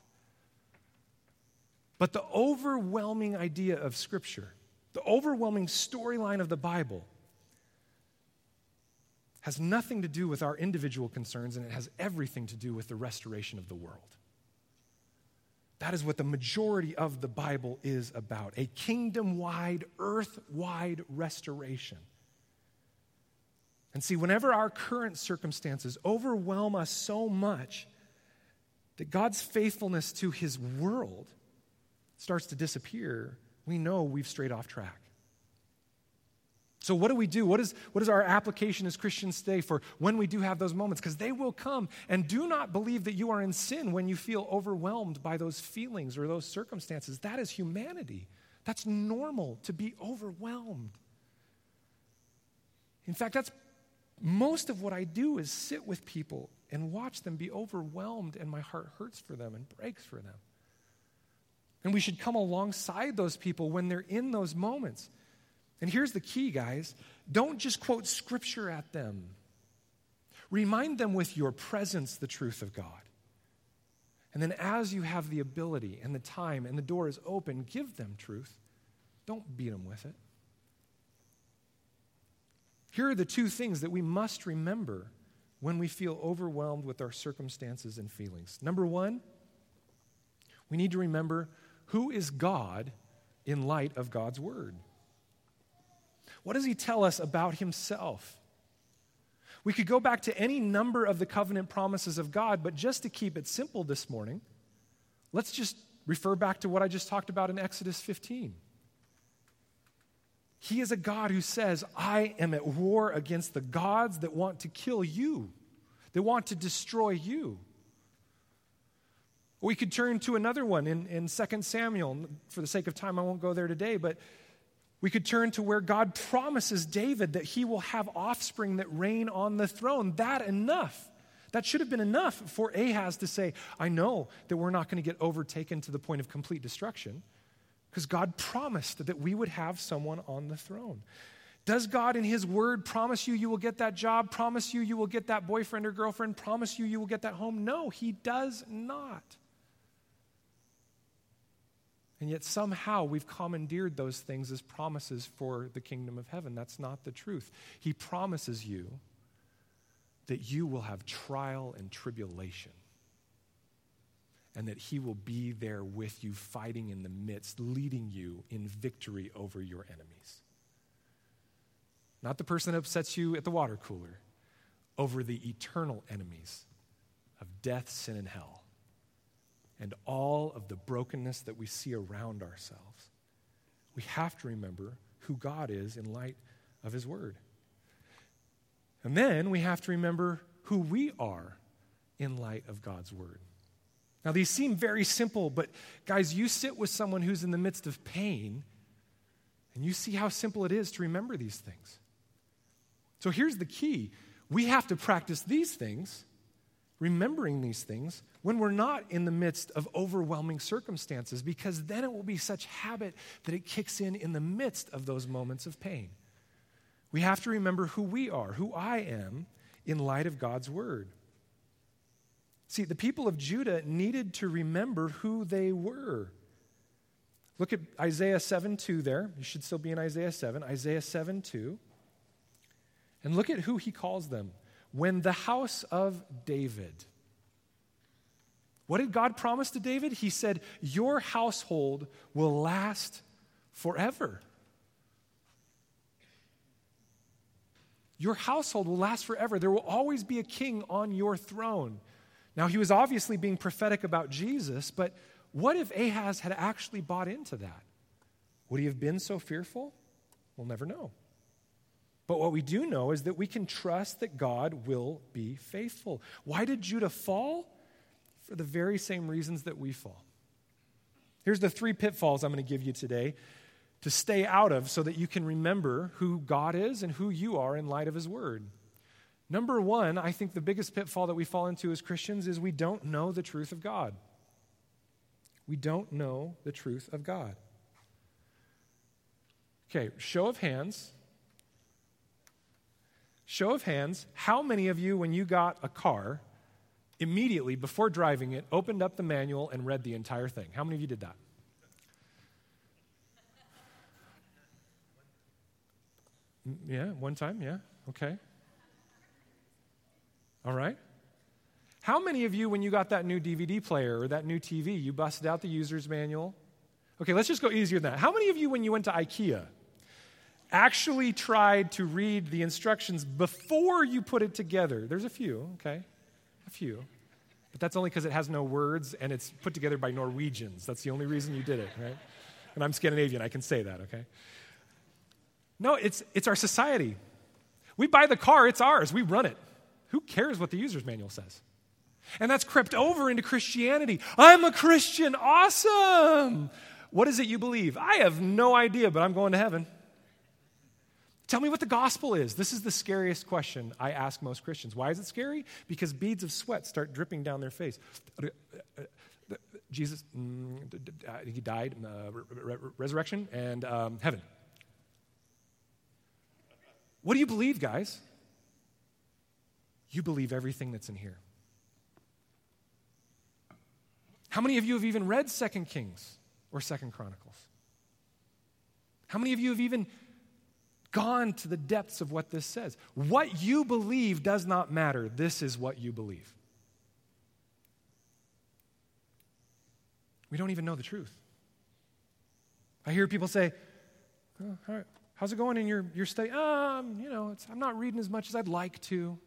But the overwhelming idea of Scripture, the overwhelming storyline of the Bible, has nothing to do with our individual concerns, and it has everything to do with the restoration of the world. That is what the majority of the Bible is about a kingdom wide, earth wide restoration. And see, whenever our current circumstances overwhelm us so much that God's faithfulness to his world starts to disappear, we know we've strayed off track. So, what do we do? What is, what is our application as Christians today for when we do have those moments? Because they will come. And do not believe that you are in sin when you feel overwhelmed by those feelings or those circumstances. That is humanity. That's normal to be overwhelmed. In fact, that's most of what I do is sit with people and watch them be overwhelmed, and my heart hurts for them and breaks for them. And we should come alongside those people when they're in those moments. And here's the key, guys don't just quote scripture at them, remind them with your presence the truth of God. And then, as you have the ability and the time and the door is open, give them truth. Don't beat them with it. Here are the two things that we must remember when we feel overwhelmed with our circumstances and feelings. Number one, we need to remember who is God in light of God's word. What does he tell us about himself? We could go back to any number of the covenant promises of God, but just to keep it simple this morning, let's just refer back to what I just talked about in Exodus 15. He is a God who says, I am at war against the gods that want to kill you, that want to destroy you. We could turn to another one in, in 2 Samuel. For the sake of time, I won't go there today, but we could turn to where God promises David that he will have offspring that reign on the throne. That enough. That should have been enough for Ahaz to say, I know that we're not going to get overtaken to the point of complete destruction because God promised that we would have someone on the throne. Does God in His Word promise you you will get that job, promise you you will get that boyfriend or girlfriend, promise you you will get that home? No, He does not. And yet, somehow, we've commandeered those things as promises for the kingdom of heaven. That's not the truth. He promises you that you will have trial and tribulation, and that He will be there with you, fighting in the midst, leading you in victory over your enemies. Not the person that upsets you at the water cooler, over the eternal enemies of death, sin, and hell and all of the brokenness that we see around ourselves. We have to remember who God is in light of His Word. And then we have to remember who we are in light of God's Word. Now, these seem very simple, but guys, you sit with someone who's in the midst of pain, and you see how simple it is to remember these things. So here's the key we have to practice these things, remembering these things, when we're not in the midst of overwhelming circumstances, because then it will be such habit that it kicks in in the midst of those moments of pain. We have to remember who we are, who I am, in light of God's word. See, the people of Judah needed to remember who they were. Look at Isaiah 7 2 there. You should still be in Isaiah 7. Isaiah 7 2. And look at who he calls them. When the house of David. What did God promise to David? He said, Your household will last forever. Your household will last forever. There will always be a king on your throne. Now, he was obviously being prophetic about Jesus, but what if Ahaz had actually bought into that? Would he have been so fearful? We'll never know. But what we do know is that we can trust that God will be faithful. Why did Judah fall? For the very same reasons that we fall. Here's the three pitfalls I'm going to give you today to stay out of so that you can remember who God is and who you are in light of His Word. Number one, I think the biggest pitfall that we fall into as Christians is we don't know the truth of God. We don't know the truth of God. Okay, show of hands. Show of hands, how many of you, when you got a car, immediately before driving it, opened up the manual and read the entire thing? How many of you did that? Mm, yeah, one time, yeah, okay. All right. How many of you, when you got that new DVD player or that new TV, you busted out the user's manual? Okay, let's just go easier than that. How many of you, when you went to IKEA, actually tried to read the instructions before you put it together? There's a few, okay? A few. But that's only because it has no words and it's put together by Norwegians. That's the only reason you did it, right? And I'm Scandinavian, I can say that, okay? No, it's, it's our society. We buy the car, it's ours, we run it. Who cares what the user's manual says? And that's crept over into Christianity. I'm a Christian, awesome. What is it you believe? I have no idea, but I'm going to heaven. Tell me what the gospel is. This is the scariest question I ask most Christians. Why is it scary? Because beads of sweat start dripping down their face. Jesus, mm, he died, resurrection, and um, heaven. What do you believe, guys? You believe everything that's in here. How many of you have even read Second Kings or Second Chronicles? How many of you have even gone to the depths of what this says? What you believe does not matter. This is what you believe. We don't even know the truth. I hear people say, oh, How's it going in your, your state? Um, you know, I'm not reading as much as I'd like to.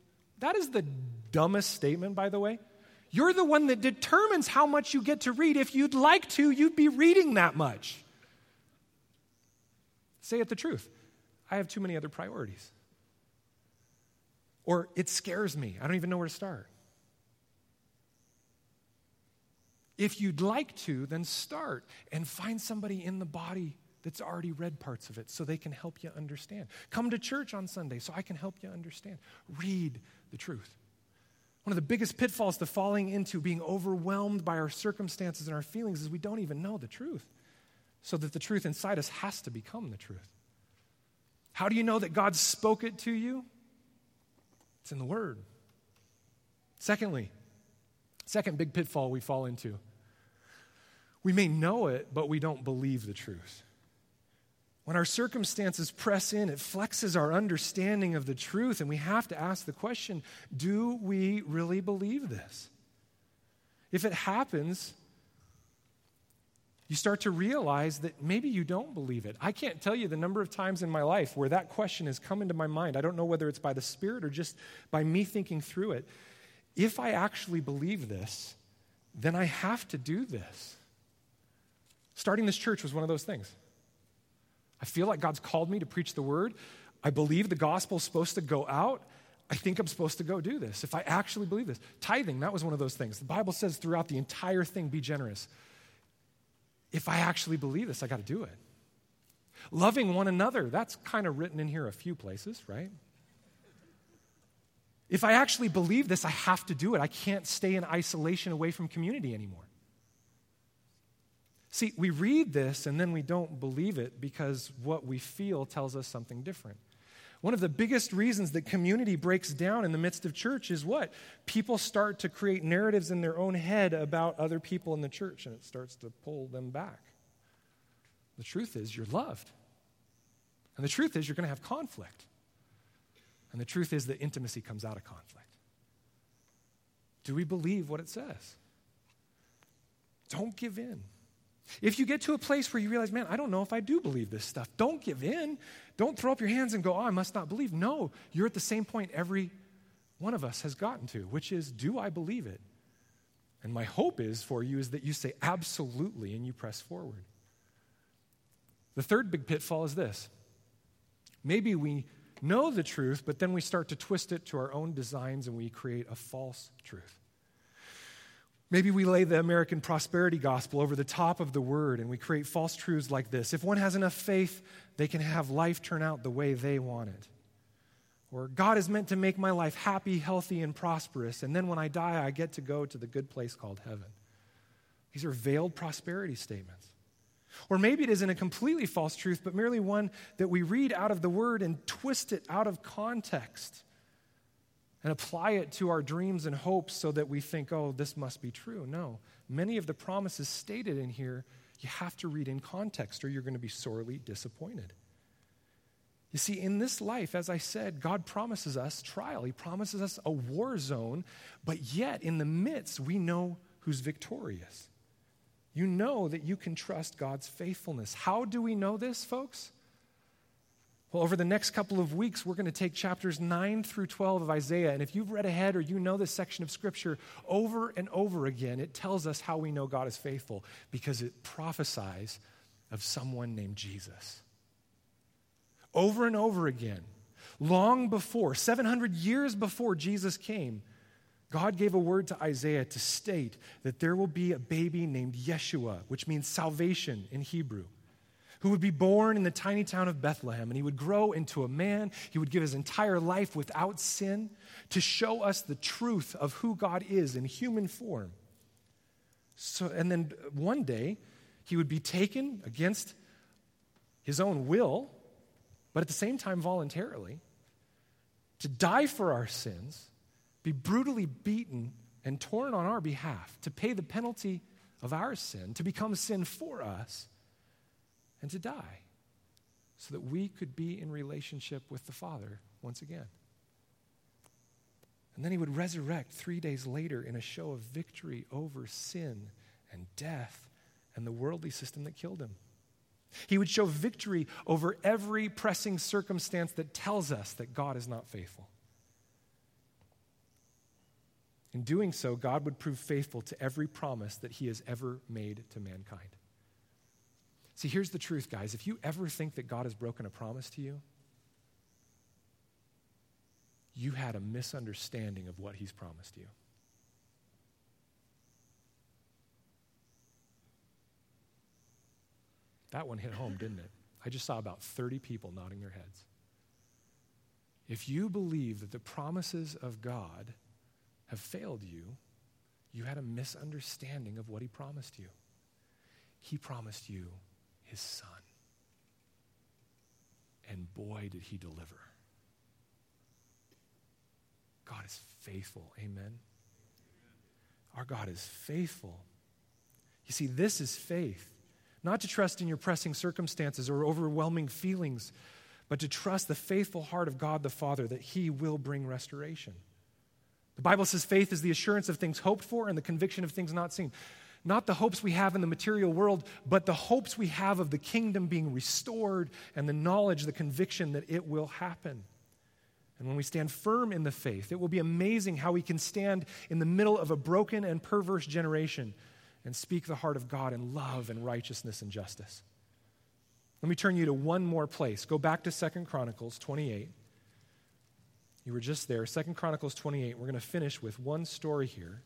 That is the dumbest statement, by the way. You're the one that determines how much you get to read. If you'd like to, you'd be reading that much. Say it the truth. I have too many other priorities. Or it scares me. I don't even know where to start. If you'd like to, then start and find somebody in the body that's already read parts of it so they can help you understand. Come to church on Sunday so I can help you understand. Read the truth. One of the biggest pitfalls to falling into being overwhelmed by our circumstances and our feelings is we don't even know the truth. So that the truth inside us has to become the truth. How do you know that God spoke it to you? It's in the Word. Secondly, second big pitfall we fall into we may know it, but we don't believe the truth. When our circumstances press in, it flexes our understanding of the truth, and we have to ask the question do we really believe this? If it happens, you start to realize that maybe you don't believe it. I can't tell you the number of times in my life where that question has come into my mind. I don't know whether it's by the Spirit or just by me thinking through it. If I actually believe this, then I have to do this. Starting this church was one of those things. I feel like God's called me to preach the word. I believe the gospel is supposed to go out. I think I'm supposed to go do this. If I actually believe this, tithing, that was one of those things. The Bible says throughout the entire thing, be generous. If I actually believe this, I got to do it. Loving one another, that's kind of written in here a few places, right? If I actually believe this, I have to do it. I can't stay in isolation away from community anymore. See, we read this and then we don't believe it because what we feel tells us something different. One of the biggest reasons that community breaks down in the midst of church is what? People start to create narratives in their own head about other people in the church, and it starts to pull them back. The truth is, you're loved. And the truth is, you're going to have conflict. And the truth is that intimacy comes out of conflict. Do we believe what it says? Don't give in. If you get to a place where you realize, man, I don't know if I do believe this stuff, don't give in. Don't throw up your hands and go, oh, I must not believe. No, you're at the same point every one of us has gotten to, which is, do I believe it? And my hope is for you is that you say absolutely and you press forward. The third big pitfall is this. Maybe we know the truth, but then we start to twist it to our own designs and we create a false truth. Maybe we lay the American prosperity gospel over the top of the word and we create false truths like this. If one has enough faith, they can have life turn out the way they want it. Or God is meant to make my life happy, healthy, and prosperous, and then when I die, I get to go to the good place called heaven. These are veiled prosperity statements. Or maybe it isn't a completely false truth, but merely one that we read out of the word and twist it out of context and apply it to our dreams and hopes so that we think, oh, this must be true. No. Many of the promises stated in here, you have to read in context or you're going to be sorely disappointed. You see, in this life, as I said, God promises us trial. He promises us a war zone, but yet in the midst, we know who's victorious you know that you can trust God's faithfulness. How do we know this, folks? Well, over the next couple of weeks, we're going to take chapters 9 through 12 of Isaiah. And if you've read ahead or you know this section of Scripture over and over again, it tells us how we know God is faithful because it prophesies of someone named Jesus. Over and over again, long before, 700 years before Jesus came, God gave a word to Isaiah to state that there will be a baby named Yeshua, which means salvation in Hebrew, who would be born in the tiny town of Bethlehem, and he would grow into a man. He would give his entire life without sin to show us the truth of who God is in human form. So, and then one day, he would be taken against his own will, but at the same time voluntarily, to die for our sins be brutally beaten and torn on our behalf to pay the penalty of our sin, to become sin for us, and to die so that we could be in relationship with the Father once again. And then he would resurrect three days later in a show of victory over sin and death and the worldly system that killed him. He would show victory over every pressing circumstance that tells us that God is not faithful. In doing so, God would prove faithful to every promise that he has ever made to mankind. See, here's the truth, guys. If you ever think that God has broken a promise to you, you had a misunderstanding of what he's promised you. That one hit home, didn't it? I just saw about 30 people nodding their heads. If you believe that the promises of God have failed you, you had a misunderstanding of what he promised you. He promised you his son. And boy, did he deliver. God is faithful. Amen. Our God is faithful. You see, this is faith. Not to trust in your pressing circumstances or overwhelming feelings, but to trust the faithful heart of God the Father that He will bring restoration. The Bible says faith is the assurance of things hoped for and the conviction of things not seen. Not the hopes we have in the material world, but the hopes we have of the kingdom being restored and the knowledge, the conviction that it will happen. And when we stand firm in the faith, it will be amazing how we can stand in the middle of a broken and perverse generation and speak the heart of God in love and righteousness and justice. Let me turn you to one more place. Go back to Second Chronicles 28. You were just there. Second Chronicles 28. We're going to finish with one story here.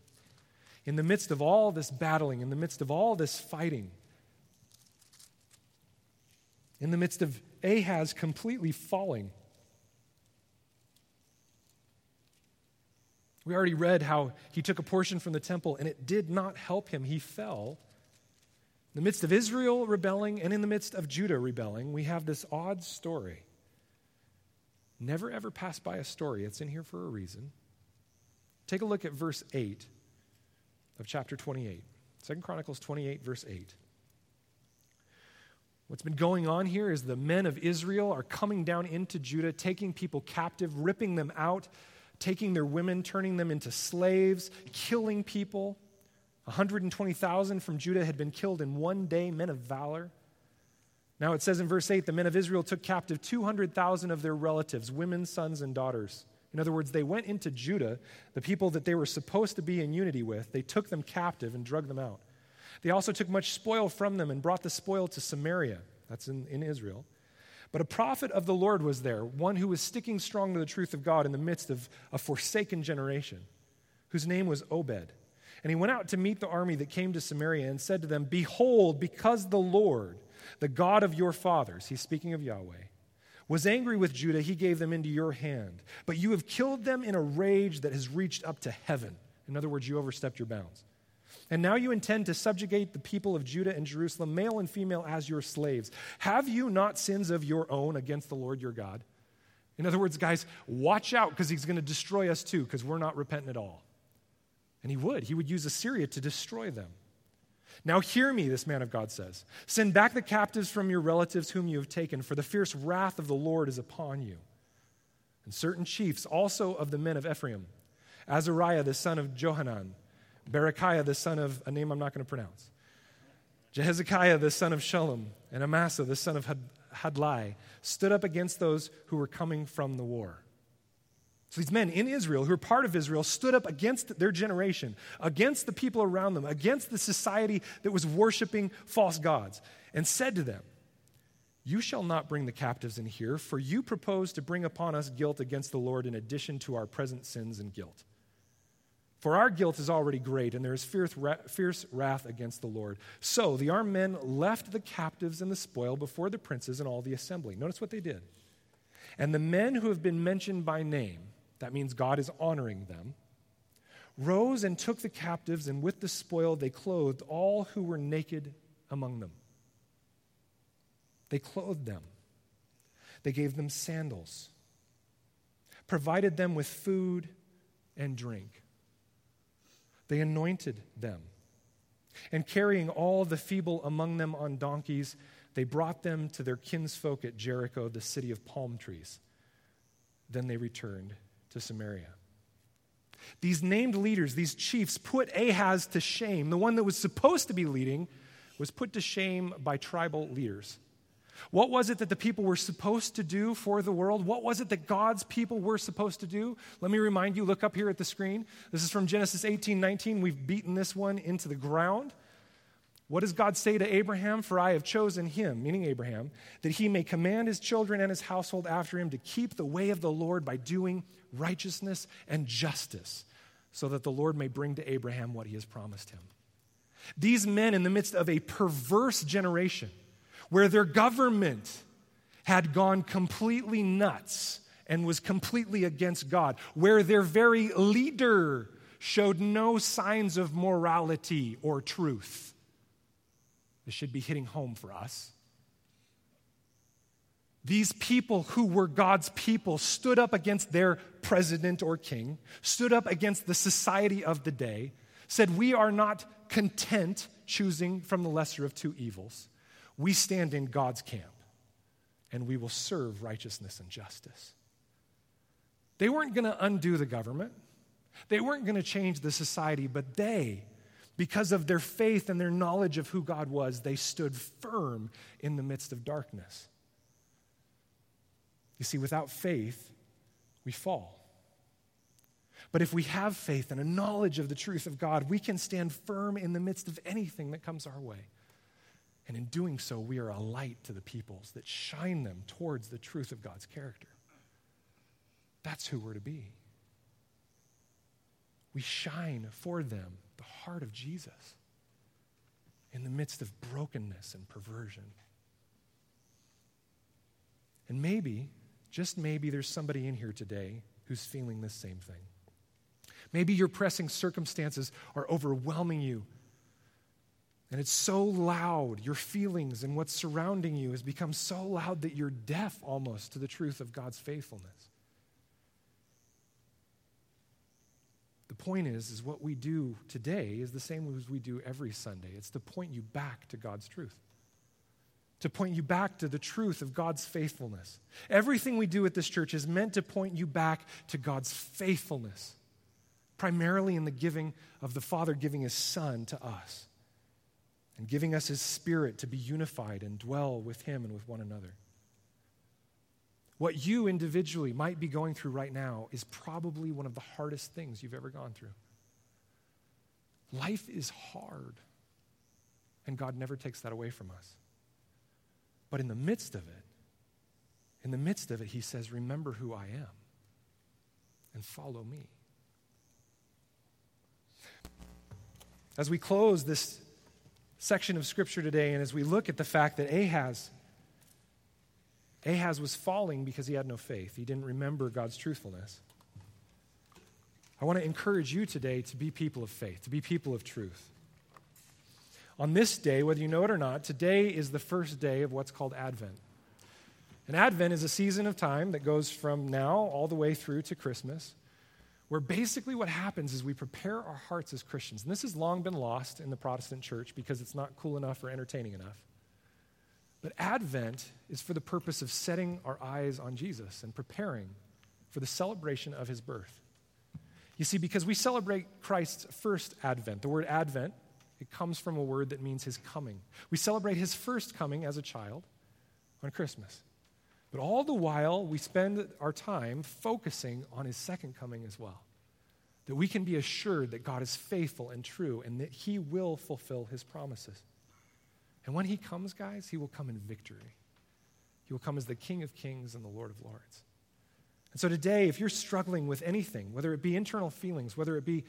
In the midst of all this battling, in the midst of all this fighting, in the midst of Ahaz completely falling, We already read how he took a portion from the temple and it did not help him. He fell. In the midst of Israel rebelling and in the midst of Judah rebelling, we have this odd story. Never ever pass by a story. It's in here for a reason. Take a look at verse 8 of chapter 28. 2 Chronicles 28, verse 8. What's been going on here is the men of Israel are coming down into Judah, taking people captive, ripping them out taking their women, turning them into slaves, killing people. 120,000 from Judah had been killed in one day, men of valor. Now it says in verse 8 the men of Israel took captive 200,000 of their relatives, women, sons, and daughters. In other words, they went into Judah, the people that they were supposed to be in unity with, they took them captive and drug them out. They also took much spoil from them and brought the spoil to Samaria, that's in, in Israel. But a prophet of the Lord was there, one who was sticking strong to the truth of God in the midst of a forsaken generation, whose name was Oded. And he went out to meet the army that came to Samaria and said to them, Behold, because the Lord, the God of your fathers, he's speaking of Yahweh, was angry with Judah, he gave them into your hand. But you have killed them in a rage that has reached up to heaven. In other words, you overstepped your bounds. And now you intend to subjugate the people of Judah and Jerusalem, male and female, as your slaves. Have you not sins of your own against the Lord your God? In other words, guys, watch out because he's going to destroy us too because we're not repentant at all. And he would. He would use Assyria to destroy them. Now, hear me, this man of God says. Send back the captives from your relatives whom you have taken, for the fierce wrath of the Lord is upon you. And certain chiefs also of the men of Ephraim, Azariah the son of Johanan, Berechiah, the son of a name I'm not going to pronounce, Jehezekiah, the son of Shallum, and Amasa, the son of Hadlai, stood up against those who were coming from the war. So these men in Israel, who are part of Israel, stood up against their generation, against the people around them, against the society that was worshiping false gods, and said to them, You shall not bring the captives in here, for you propose to bring upon us guilt against the Lord in addition to our present sins and guilt. For our guilt is already great, and there is fierce wrath against the Lord. So the armed men left the captives and the spoil before the princes and all the assembly. Notice what they did. And the men who have been mentioned by name, that means God is honoring them, rose and took the captives, and with the spoil they clothed all who were naked among them. They clothed them, they gave them sandals, provided them with food and drink. They anointed them. And carrying all the feeble among them on donkeys, they brought them to their kinsfolk at Jericho, the city of palm trees. Then they returned to Samaria. These named leaders, these chiefs, put Ahaz to shame. The one that was supposed to be leading was put to shame by tribal leaders. What was it that the people were supposed to do for the world? What was it that God's people were supposed to do? Let me remind you, look up here at the screen. This is from Genesis 18 19. We've beaten this one into the ground. What does God say to Abraham? For I have chosen him, meaning Abraham, that he may command his children and his household after him to keep the way of the Lord by doing righteousness and justice, so that the Lord may bring to Abraham what he has promised him. These men, in the midst of a perverse generation, where their government had gone completely nuts and was completely against God, where their very leader showed no signs of morality or truth. This should be hitting home for us. These people who were God's people stood up against their president or king, stood up against the society of the day, said, We are not content choosing from the lesser of two evils. We stand in God's camp and we will serve righteousness and justice. They weren't going to undo the government, they weren't going to change the society, but they, because of their faith and their knowledge of who God was, they stood firm in the midst of darkness. You see, without faith, we fall. But if we have faith and a knowledge of the truth of God, we can stand firm in the midst of anything that comes our way. And in doing so, we are a light to the peoples that shine them towards the truth of God's character. That's who we're to be. We shine for them the heart of Jesus in the midst of brokenness and perversion. And maybe, just maybe, there's somebody in here today who's feeling this same thing. Maybe your pressing circumstances are overwhelming you. And it's so loud, your feelings and what's surrounding you has become so loud that you're deaf almost to the truth of God's faithfulness. The point is, is what we do today is the same as we do every Sunday. It's to point you back to God's truth. To point you back to the truth of God's faithfulness. Everything we do at this church is meant to point you back to God's faithfulness, primarily in the giving of the Father giving His Son to us and giving us His Spirit to be unified and dwell with Him and with one another. What you individually might be going through right now is probably one of the hardest things you've ever gone through. Life is hard, and God never takes that away from us. But in the midst of it, in the midst of it, He says, Remember who I am and follow me. As we close this section of Scripture today, and as we look at the fact that Ahaz Ahaz was falling because he had no faith. He didn't remember God's truthfulness. I want to encourage you today to be people of faith, to be people of truth. On this day, whether you know it or not, today is the first day of what's called Advent. And Advent is a season of time that goes from now all the way through to Christmas, where basically what happens is we prepare our hearts as Christians. And this has long been lost in the Protestant church because it's not cool enough or entertaining enough. But Advent is for the purpose of setting our eyes on Jesus and preparing for the celebration of his birth. You see, because we celebrate Christ's first Advent, the word Advent, it comes from a word that means his coming. We celebrate his first coming as a child on Christmas. But all the while, we spend our time focusing on his second coming as well. That we can be assured that God is faithful and true and that he will fulfill his promises. And when he comes, guys, he will come in victory. He will come as the King of Kings and the Lord of Lords. And so today, if you're struggling with anything, whether it be internal feelings, whether it be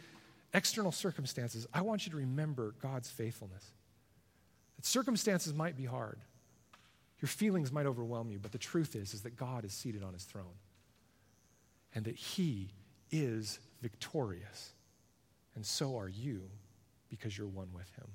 external circumstances, I want you to remember God's faithfulness. That circumstances might be hard. Your feelings might overwhelm you, but the truth is, is that God is seated on his throne. And that he is victorious. And so are you because you're one with him.